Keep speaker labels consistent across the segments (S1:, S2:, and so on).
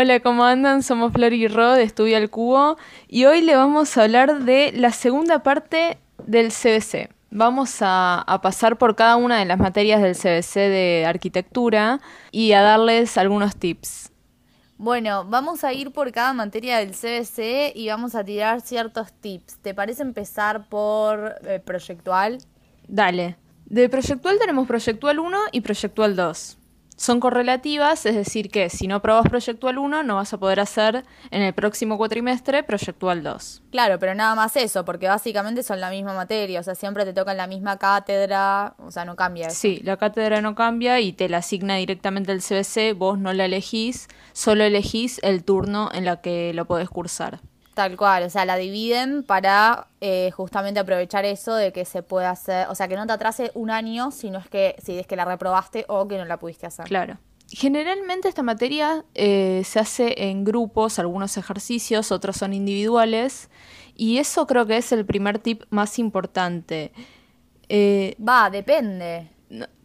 S1: Hola, ¿cómo andan? Somos Flor y Ro de Estudio al Cubo y hoy le vamos a hablar de la segunda parte del CBC. Vamos a, a, pasar por cada una de las materias del CBC de arquitectura y a darles algunos tips.
S2: Bueno, vamos a ir por cada materia del CBC y vamos a tirar ciertos tips. ¿Te parece empezar por eh, proyectual?
S1: Dale. De proyectual tenemos proyectual 1 y proyectual 2 son correlativas, es decir, que si no probas Proyectual 1, no vas a poder hacer en el próximo cuatrimestre Proyectual 2.
S2: Claro, pero nada más eso, porque básicamente son la misma materia, o sea, siempre te tocan la misma cátedra, o sea, no cambia. Eso.
S1: Sí, la cátedra no cambia y te la asigna directamente el CBC, vos no la elegís, solo elegís el turno en la que lo podés cursar.
S2: Tal cual, o sea, la dividen para eh, justamente aprovechar eso de que se pueda hacer, o sea, que no te atrase un año, sino es que si es que la reprobaste o que no la pudiste hacer.
S1: Claro. Generalmente esta materia eh, se hace en grupos, algunos ejercicios, otros son individuales, y eso creo que es el primer tip más importante.
S2: Eh, Va, depende.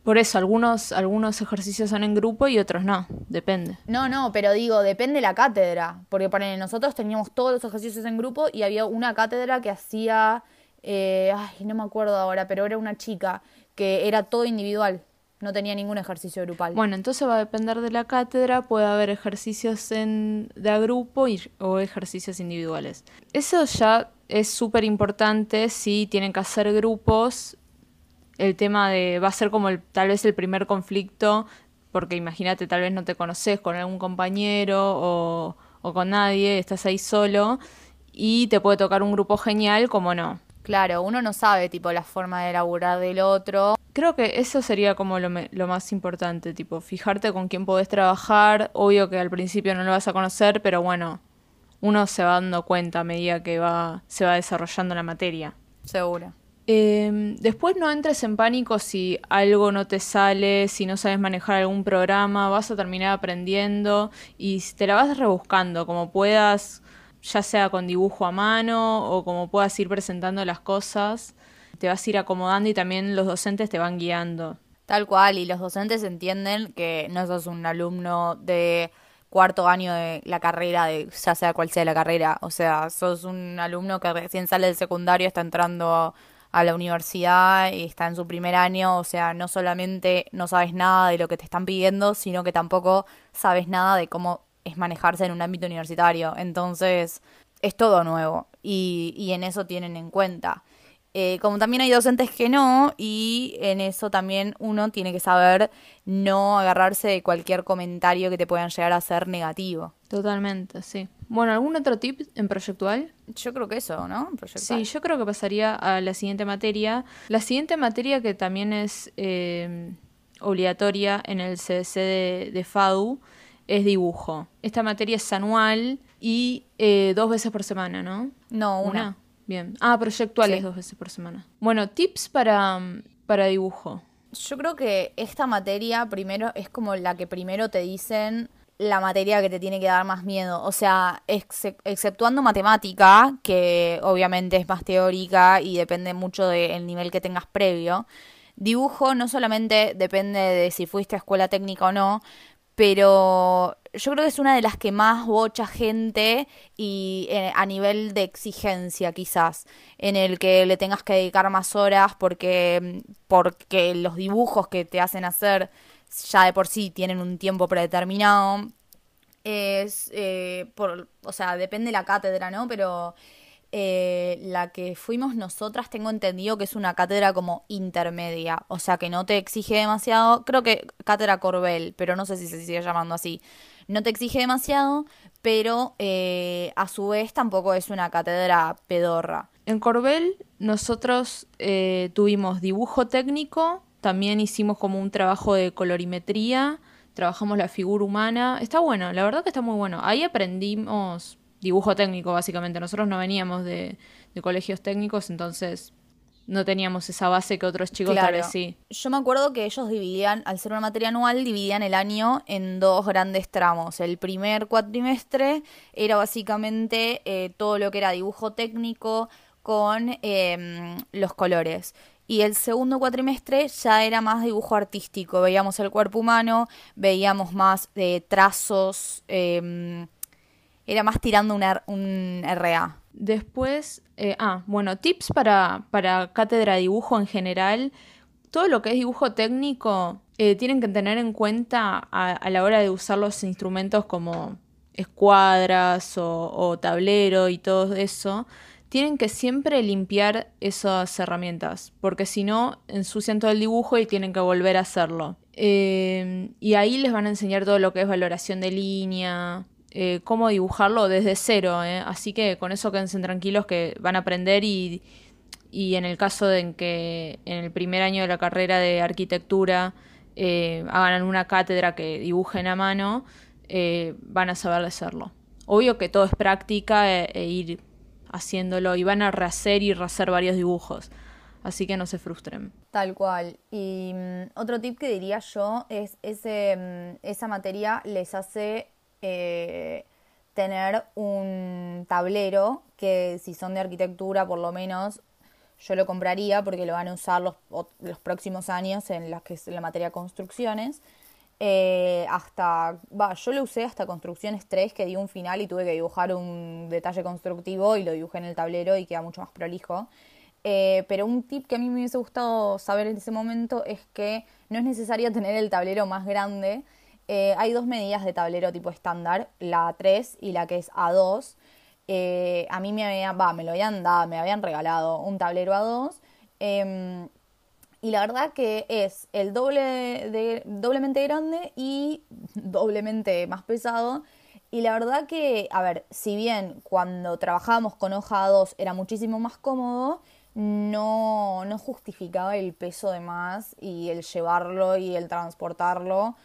S1: Por eso, algunos, algunos ejercicios son en grupo y otros no, depende.
S2: No, no, pero digo, depende la cátedra. Porque para nosotros teníamos todos los ejercicios en grupo y había una cátedra que hacía, eh, ay, no me acuerdo ahora, pero era una chica que era todo individual. No tenía ningún ejercicio grupal.
S1: Bueno, entonces va a depender de la cátedra, puede haber ejercicios en, de a grupo y, o ejercicios individuales. Eso ya es súper importante si tienen que hacer grupos el tema de va a ser como el, tal vez el primer conflicto, porque imagínate, tal vez no te conoces con algún compañero o, o con nadie, estás ahí solo y te puede tocar un grupo genial como no.
S2: Claro, uno no sabe tipo la forma de laburar del otro.
S1: Creo que eso sería como lo, lo, más importante, tipo fijarte con quién podés trabajar. Obvio que al principio no lo vas a conocer, pero bueno, uno se va dando cuenta a medida que va, se va desarrollando la materia.
S2: Seguro.
S1: Eh, después no entres en pánico si algo no te sale, si no sabes manejar algún programa, vas a terminar aprendiendo y te la vas rebuscando como puedas, ya sea con dibujo a mano o como puedas ir presentando las cosas, te vas a ir acomodando y también los docentes te van guiando.
S2: Tal cual, y los docentes entienden que no sos un alumno de cuarto año de la carrera, de ya sea cual sea la carrera, o sea, sos un alumno que recién sale del secundario, está entrando a la universidad y está en su primer año, o sea, no solamente no sabes nada de lo que te están pidiendo, sino que tampoco sabes nada de cómo es manejarse en un ámbito universitario. Entonces, es todo nuevo y, y en eso tienen en cuenta. Eh, como también hay docentes que no, y en eso también uno tiene que saber no agarrarse de cualquier comentario que te puedan llegar a ser negativo.
S1: Totalmente, sí. Bueno, ¿algún otro tip en proyectual?
S2: Yo creo que eso, ¿no?
S1: Sí, yo creo que pasaría a la siguiente materia. La siguiente materia que también es eh, obligatoria en el CDC de, FADU es dibujo. Esta materia es anual y eh, dos veces por semana, ¿no?
S2: No, una.
S1: Bien. Ah, proyectuales dos veces por semana. Bueno, tips para, para dibujo.
S2: Yo creo que esta materia primero es como la que primero te dicen la materia que te tiene que dar más miedo. O sea, exceptuando matemática, que obviamente es más teórica y depende mucho del nivel que tengas previo. Dibujo no solamente depende de si fuiste a escuela técnica o no, pero yo creo que es una de las que más bocha gente y eh, a nivel de exigencia quizás, en el que le tengas que dedicar más horas porque, porque los dibujos que te hacen hacer ya de por sí tienen un tiempo predeterminado. Es, eh, por, o sea, depende de la cátedra, ¿no? Pero eh, la que fuimos nosotras tengo entendido que es una cátedra como intermedia, o sea que no te exige demasiado, creo que cátedra Corbel, pero no sé si se sigue llamando así, no te exige demasiado, pero eh, a su vez tampoco es una cátedra pedorra.
S1: En Corbel nosotros eh, tuvimos dibujo técnico, también hicimos como un trabajo de colorimetría, trabajamos la figura humana, está bueno, la verdad que está muy bueno, ahí aprendimos dibujo técnico, básicamente. Nosotros no veníamos de, colegios técnicos, entonces no teníamos esa base que otros chicos tal vez sí.
S2: Yo me acuerdo que ellos dividían, al ser una materia anual, dividían el año en dos grandes tramos. El primer cuatrimestre era básicamente eh, todo lo que era dibujo técnico con em, los colores. Y el segundo cuatrimestre ya era más dibujo artístico. Veíamos el cuerpo humano, veíamos más de trazos, em, era más tirando un, un RA.
S1: Después, eh, ah, bueno, tips para, para cátedra de dibujo en general. Todo lo que es dibujo técnico eh, tienen que tener en cuenta a, la hora de usar los instrumentos como escuadras o, tablero y todo eso. Tienen que siempre limpiar esas herramientas, porque si no, ensucian todo el dibujo y tienen que volver a hacerlo. Eh, y ahí les van a enseñar todo lo que es valoración de línea, eh, cómo dibujarlo desde cero. ¿eh? Así que con eso quédense tranquilos que van a aprender y, y en el caso de que en el primer año de la carrera de arquitectura eh, hagan alguna cátedra que dibujen a mano, van a saber hacerlo. Obvio que todo es práctica e, ir haciéndolo y van a rehacer y rehacer varios dibujos. Así que no se frustren.
S2: Tal cual. Y mm, otro tip que diría yo es ese, mm, esa materia les hace eh, tener un tablero que si son de arquitectura por lo menos yo lo compraría porque lo van a usar los, los próximos años en las que es la materia construcciones. Eh, hasta, va, yo lo usé hasta construcciones 3 que di un final y tuve que dibujar un detalle constructivo y lo dibujé en el tablero y queda mucho más prolijo. Eh, pero un tip que a mí me hubiese gustado saber en ese momento es que no es necesario tener el tablero más grande, eh, hay dos medidas de tablero tipo estándar, la A3 y la que es A2. Eh, a mí me habían, va, me lo habían dado, me habían regalado un tablero A2. Em, y la verdad que es el doble doblemente grande y doblemente más pesado. Y la verdad que, a ver, si bien cuando trabajábamos con hoja A2 era muchísimo más cómodo, no, no justificaba el peso de más y el llevarlo y el transportarlo.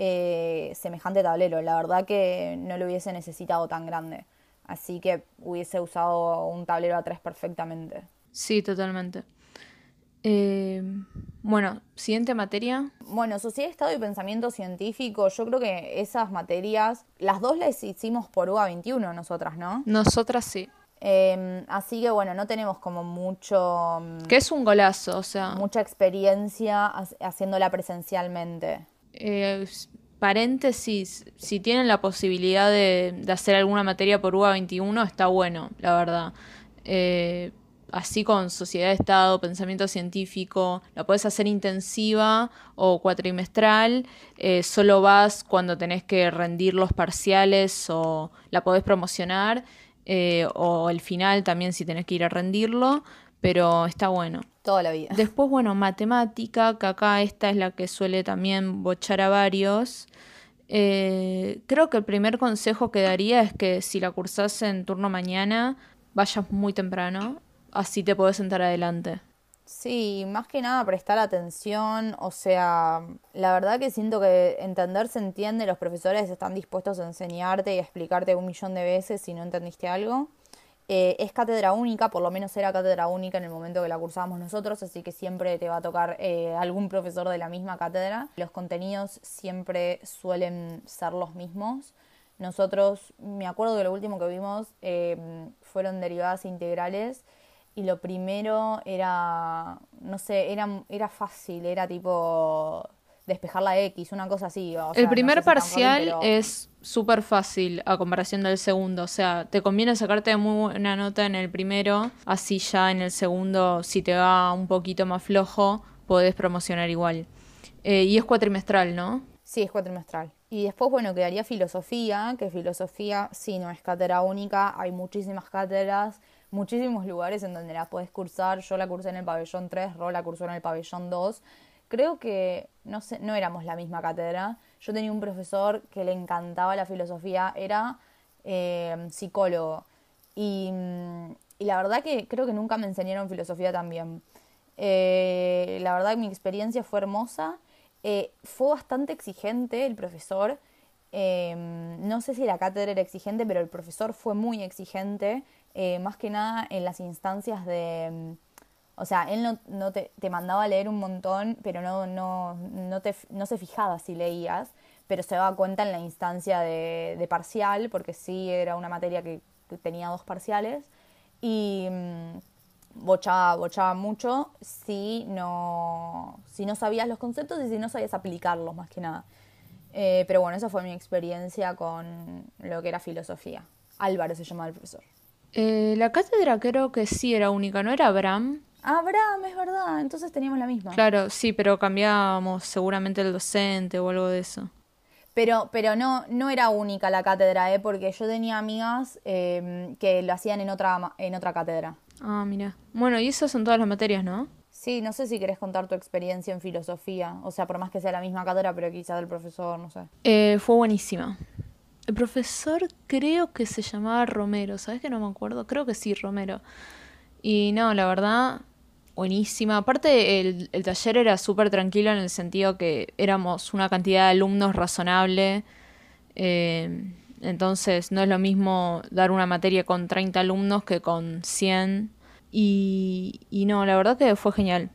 S2: Eh, semejante tablero. La verdad que no lo hubiese necesitado tan grande. Así que hubiese usado un tablero a tres perfectamente.
S1: Sí, totalmente. Eh, bueno, siguiente materia.
S2: Bueno, Sociedad, Estado y Pensamiento Científico, yo creo que esas materias, las dos las hicimos por UA 21 nosotras, ¿no?
S1: Nosotras sí.
S2: Em, así que bueno, no tenemos como mucho...
S1: Mm, que es un golazo, o sea...
S2: Mucha experiencia haciéndola presencialmente.
S1: Eh, paréntesis, si tienen la posibilidad de, hacer alguna materia por UA 21, está bueno, la verdad. Eh, así con sociedad de Estado, pensamiento científico, la puedes hacer intensiva o cuatrimestral, eh, solo vas cuando tenés que rendir los parciales o la podés promocionar, o el final también si tenés que ir a rendirlo, pero está bueno.
S2: Toda la vida.
S1: Después, bueno, matemática, que acá esta es la que suele también bochar a varios. Eh, creo que el primer consejo que daría es que si la cursas en turno mañana, vayas muy temprano, así te puedes sentar adelante.
S2: Sí, más que nada prestar atención, o sea, la verdad que siento que entender se entiende, los profesores están dispuestos a enseñarte y a explicarte un millón de veces si no entendiste algo. Eh, es cátedra única, por lo menos era cátedra única en el momento que la cursábamos nosotros, así que siempre te va a tocar eh, algún profesor de la misma cátedra. Los contenidos siempre suelen ser los mismos. Nosotros, me acuerdo que lo último que vimos em, fueron derivadas integrales y lo primero era, no sé, era, era fácil, era tipo despejar la X, una cosa así.
S1: el primer parcial es súper fácil a comparación del segundo, o sea, te conviene sacarte muy buena nota en el primero, así ya en el segundo, si te va un poquito más flojo, podés promocionar igual. Eh, y es cuatrimestral, ¿no?
S2: Sí, es cuatrimestral. Y después, bueno, quedaría filosofía, que filosofía sí no es cátedra única, hay muchísimas cátedras, muchísimos lugares en donde la puedes cursar. Yo la cursé en el pabellón 3, Ro la cursó en el pabellón 2 creo que no sé, no éramos la misma cátedra. Yo tenía un profesor que le encantaba la filosofía, era eh, psicólogo. Y, y, la verdad que creo que nunca me enseñaron filosofía también. Eh, la verdad que mi experiencia fue hermosa. Eh, fue bastante exigente el profesor. no sé si la cátedra era exigente, pero el profesor fue muy exigente, más que nada en las instancias de o sea, él no, te, mandaba a leer un montón, pero no, no, no, te, no se fijaba si leías, pero se daba cuenta en la instancia de, parcial, porque sí era una materia que tenía dos parciales. Y, mm, bochaba, bochaba mucho si no, si no sabías los conceptos y si no sabías aplicarlos más que nada. Eh, pero bueno, esa fue mi experiencia con lo que era filosofía. Álvaro se llamaba el profesor.
S1: Eh, la cátedra creo que sí era única, ¿no era Abraham?
S2: Ah, Abraham, es verdad, entonces teníamos la misma.
S1: Claro, sí, pero cambiábamos seguramente el docente o algo de eso.
S2: Pero, pero no, no era única la cátedra, ¿eh? porque yo tenía amigas eh, que lo hacían en otra, en otra cátedra.
S1: Ah, mira. Bueno, y esas son todas las materias, ¿no?
S2: Sí, no sé si querés contar tu experiencia en filosofía. O sea, por más que sea la misma cátedra, pero quizás el profesor, no sé.
S1: Eh, fue buenísima. El profesor creo que se llamaba Romero, ¿sabes que no me acuerdo? Creo que sí, Romero. Y no, la verdad, buenísima. Aparte, el, el taller era súper tranquilo en el sentido que éramos una cantidad de alumnos razonable. Eh, entonces, no es lo mismo dar una materia con 30 alumnos que con 100. Y, y no, la verdad que fue genial.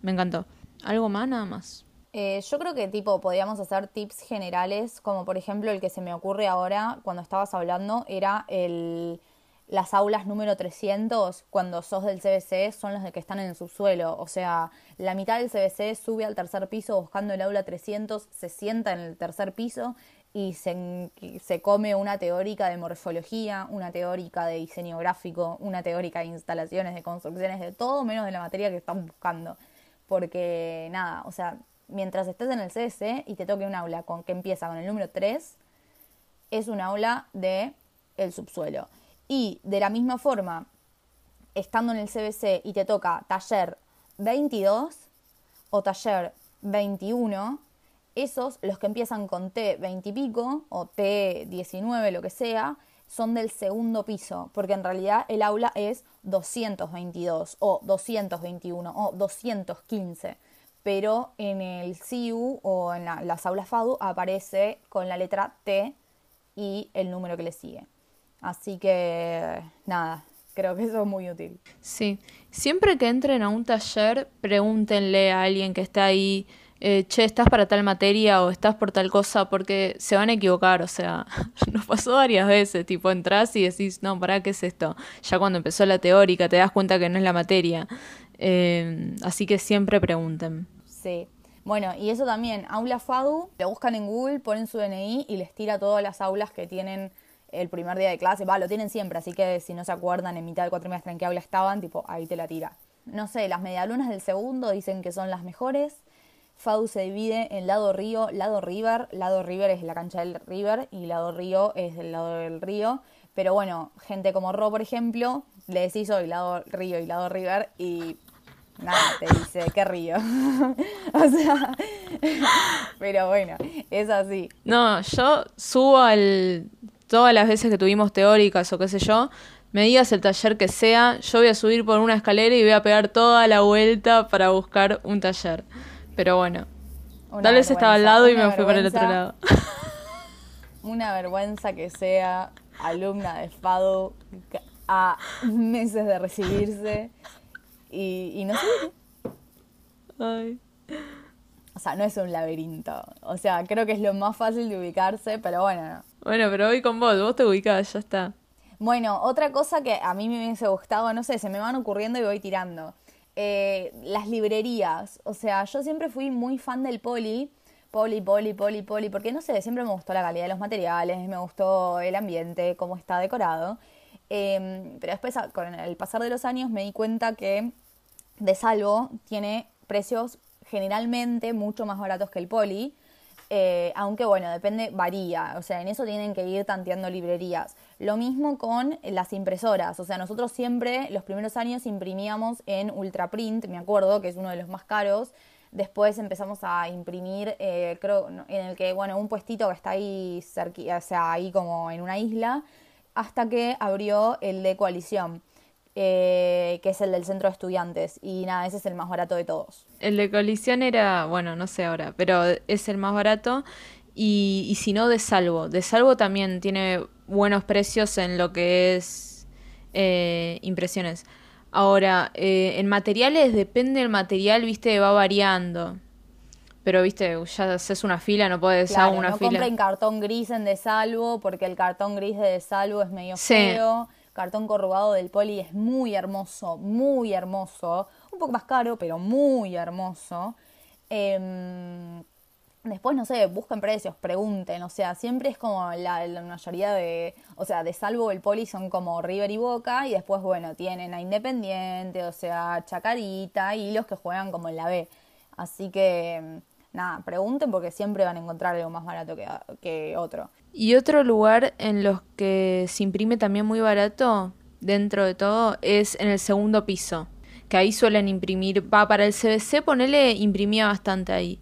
S1: Me encantó. ¿Algo más? Nada más.
S2: Eh, yo creo que tipo podíamos hacer tips generales, como por ejemplo el que se me ocurre ahora cuando estabas hablando era el las aulas número 300 cuando sos del CBC son las que están en el subsuelo, o sea, la mitad del CBC sube al tercer piso buscando el aula 300, se sienta en el tercer piso y se, se come una teórica de morfología, una teórica de diseño gráfico, una teórica de instalaciones, de construcciones, de todo menos de la materia que están buscando. Porque nada, o sea, mientras estés en el CBC y te toque un aula con que empieza con el número 3, es un aula de el subsuelo. Y de la misma forma, estando en el CBC y te toca taller 22 o taller 21, esos, los que empiezan con T 20 y pico o T 19, lo que sea, son del segundo piso, porque en realidad el aula es 222 o 221 o 215 pero en el CIU o en las aulas FADU aparece con la letra T y el número que le sigue. Así que nada, creo que eso es muy útil.
S1: Sí, siempre que entren a un taller, pregúntenle a alguien que está ahí, eh, che, ¿estás para tal materia o estás por tal cosa? Porque se van a equivocar, o sea, nos pasó varias veces, tipo, entras y decís, no, ¿para qué es esto? Ya cuando empezó la teórica te das cuenta que no es la materia. Eh, así que siempre pregunten.
S2: Sí. Bueno, y eso también, aula FADU, lo buscan en Google, ponen su DNI y les tira todas las aulas que tienen el primer día de clase. Va, lo tienen siempre, así que si no se acuerdan en mitad del cuatrimestre en qué aula estaban, tipo, ahí te la tira. No sé, las medialunas del segundo dicen que son las mejores. FADU se divide en lado río, lado river. Lado river es la cancha del river y lado río es del lado del río. Pero bueno, gente como Ro, por ejemplo, le decís hoy lado río y lado river y nada, te dice, qué río. o sea, pero bueno, es así.
S1: No, yo subo al. Todas las veces que tuvimos teóricas o qué sé yo, me digas el taller que sea, yo voy a subir por una escalera y voy a pegar toda la vuelta para buscar un taller. Pero bueno, tal vez estaba al lado y me fui para el otro lado.
S2: una vergüenza que sea alumna de FADO a meses de recibirse y, y no sé.
S1: Ay.
S2: O sea, no es un laberinto. O sea, creo que es lo más fácil de ubicarse, pero bueno.
S1: Bueno, pero voy con vos, vos te ubicás, ya está.
S2: Bueno, otra cosa que a mí me hubiese gustado, no sé, se me van ocurriendo y voy tirando. Eh, las librerías. O sea, yo siempre fui muy fan del poli. Poli, poli, poli, poli. Porque no sé, siempre me gustó la calidad de los materiales, me gustó el ambiente, cómo está decorado. Eh, pero después, con el pasar de los años, me di cuenta que de salvo tiene precios generalmente mucho más baratos que el poli. Eh, aunque bueno, depende, varía, o sea, en eso tienen que ir tanteando librerías. Lo mismo con las impresoras, o sea, nosotros siempre los primeros años imprimíamos en Ultraprint, me acuerdo que es uno de los más caros, después empezamos a imprimir, eh, creo, en el que, bueno, un puestito que está ahí, o sea, ahí como en una isla, hasta que abrió el de coalición. Eh, que es el del centro de estudiantes. Y nada, ese es el más barato de todos.
S1: El de colisión era, bueno, no sé ahora, pero es el más barato. Y, y si no, de salvo. De salvo también tiene buenos precios en lo que es eh, impresiones. Ahora, eh, en materiales, depende del material, viste, va variando. Pero, viste, ya haces una fila, no puedes
S2: claro,
S1: hacer una
S2: no
S1: fila.
S2: compren cartón gris en de salvo, porque el cartón gris de de salvo es medio feo cartón corrugado del poli es muy hermoso, muy hermoso. Un poco más caro, pero muy hermoso. Em, después, no sé, busquen precios, pregunten. O sea, siempre es como la, la, mayoría de. O sea, de salvo el poli son como River y Boca. Y después, bueno, tienen a Independiente, o sea, Chacarita y los que juegan como en la B. Así que nada, pregunten porque siempre van a encontrar algo más barato que, que otro.
S1: Y otro lugar en los que se imprime también muy barato, dentro de todo, es en el segundo piso. Que ahí suelen imprimir, va para el CBC, ponele, imprimía bastante ahí.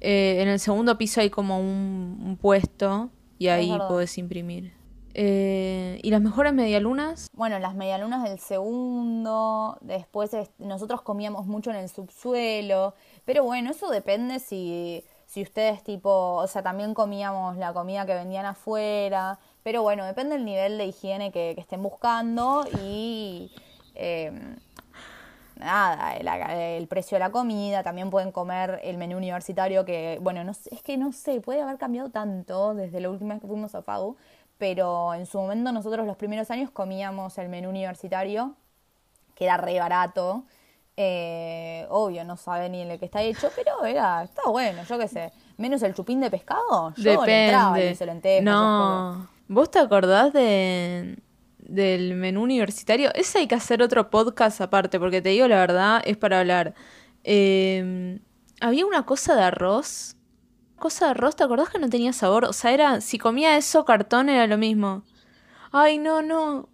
S1: Eh, en el segundo piso hay como un, puesto y ahí puedes imprimir. Eh, ¿Y las mejores medialunas?
S2: Bueno, las medialunas del segundo, después nosotros comíamos mucho en el subsuelo, pero bueno, eso depende si, si ustedes tipo, o sea, también comíamos la comida que vendían afuera, pero bueno, depende del nivel de higiene que, estén buscando y... Em, nada, el, precio de la comida, también pueden comer el menú universitario que, bueno, no, es que no sé, puede haber cambiado tanto desde la última vez que fuimos a FAU, pero en su momento nosotros los primeros años comíamos el menú universitario, que era re barato. Eh, obvio, no sabe ni el que está hecho, pero era, está bueno, yo qué sé. Menos el chupín de pescado, yo
S1: Depende. entraba y se lo No, ¿vos te acordás de, del menú universitario? Ese hay que hacer otro podcast aparte, porque te digo la verdad, es para hablar. Eh, había una cosa de arroz cosa de arroz, ¿te acordás que no tenía sabor? O sea, era, si comía eso, cartón era lo mismo. Ay, no, no.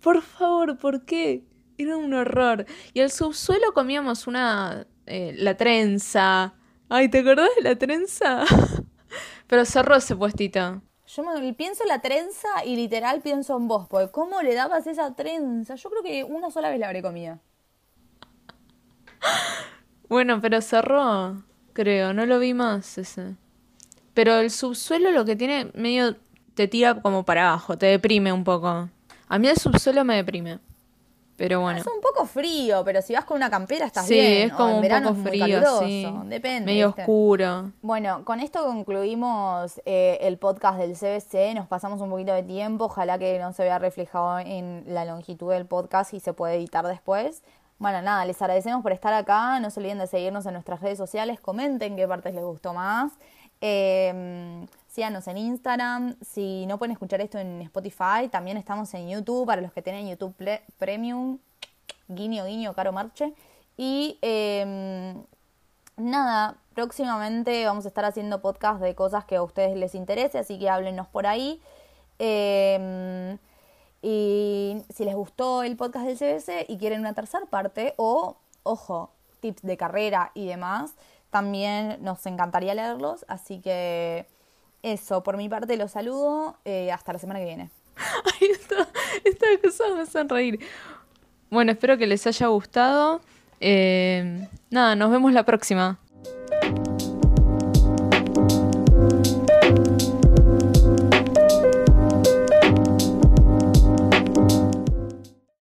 S1: Por favor, ¿por qué? Era un horror. Y al subsuelo comíamos una... Eh, la trenza. Ay, ¿te acordás de la trenza? Pero cerró ese puestito.
S2: Yo me pienso en la trenza y literal pienso en vos, porque ¿cómo le dabas esa trenza? Yo creo que una sola vez la habré comido.
S1: Bueno, pero cerró, creo, no lo vi más ese. Pero el subsuelo lo que tiene medio te tira como para abajo, te deprime un poco. A mí el subsuelo me deprime. Pero bueno.
S2: Es un poco frío, pero si vas con una campera estás bien. Sí,
S1: es como un poco frío, sí.
S2: Depende.
S1: Medio oscuro.
S2: Bueno, con esto concluimos eh, el podcast del CBC. Nos pasamos un poquito de tiempo. Ojalá que no se vea reflejado en la longitud del podcast y se puede editar después. Bueno, nada, les agradecemos por estar acá. No se olviden de seguirnos en nuestras redes sociales. Comenten qué partes les gustó más. Eh, síganos en Instagram. Si no pueden escuchar esto en Spotify, también estamos en YouTube para los que tienen YouTube Premium. Guiño, guiño, caro marche. Y em, nada, próximamente vamos a estar haciendo podcast de cosas que a ustedes les interese, así que háblenos por ahí. Em, y si les gustó el podcast del CBC y quieren una tercera parte, o, ojo, tips de carrera y demás, también nos encantaría leerlos, así que eso, por mi parte los saludo, eh, hasta la semana que viene.
S1: Ay, esta, cosa me hacen reír. Bueno, espero que les haya gustado. Eh, nada, nos vemos la próxima.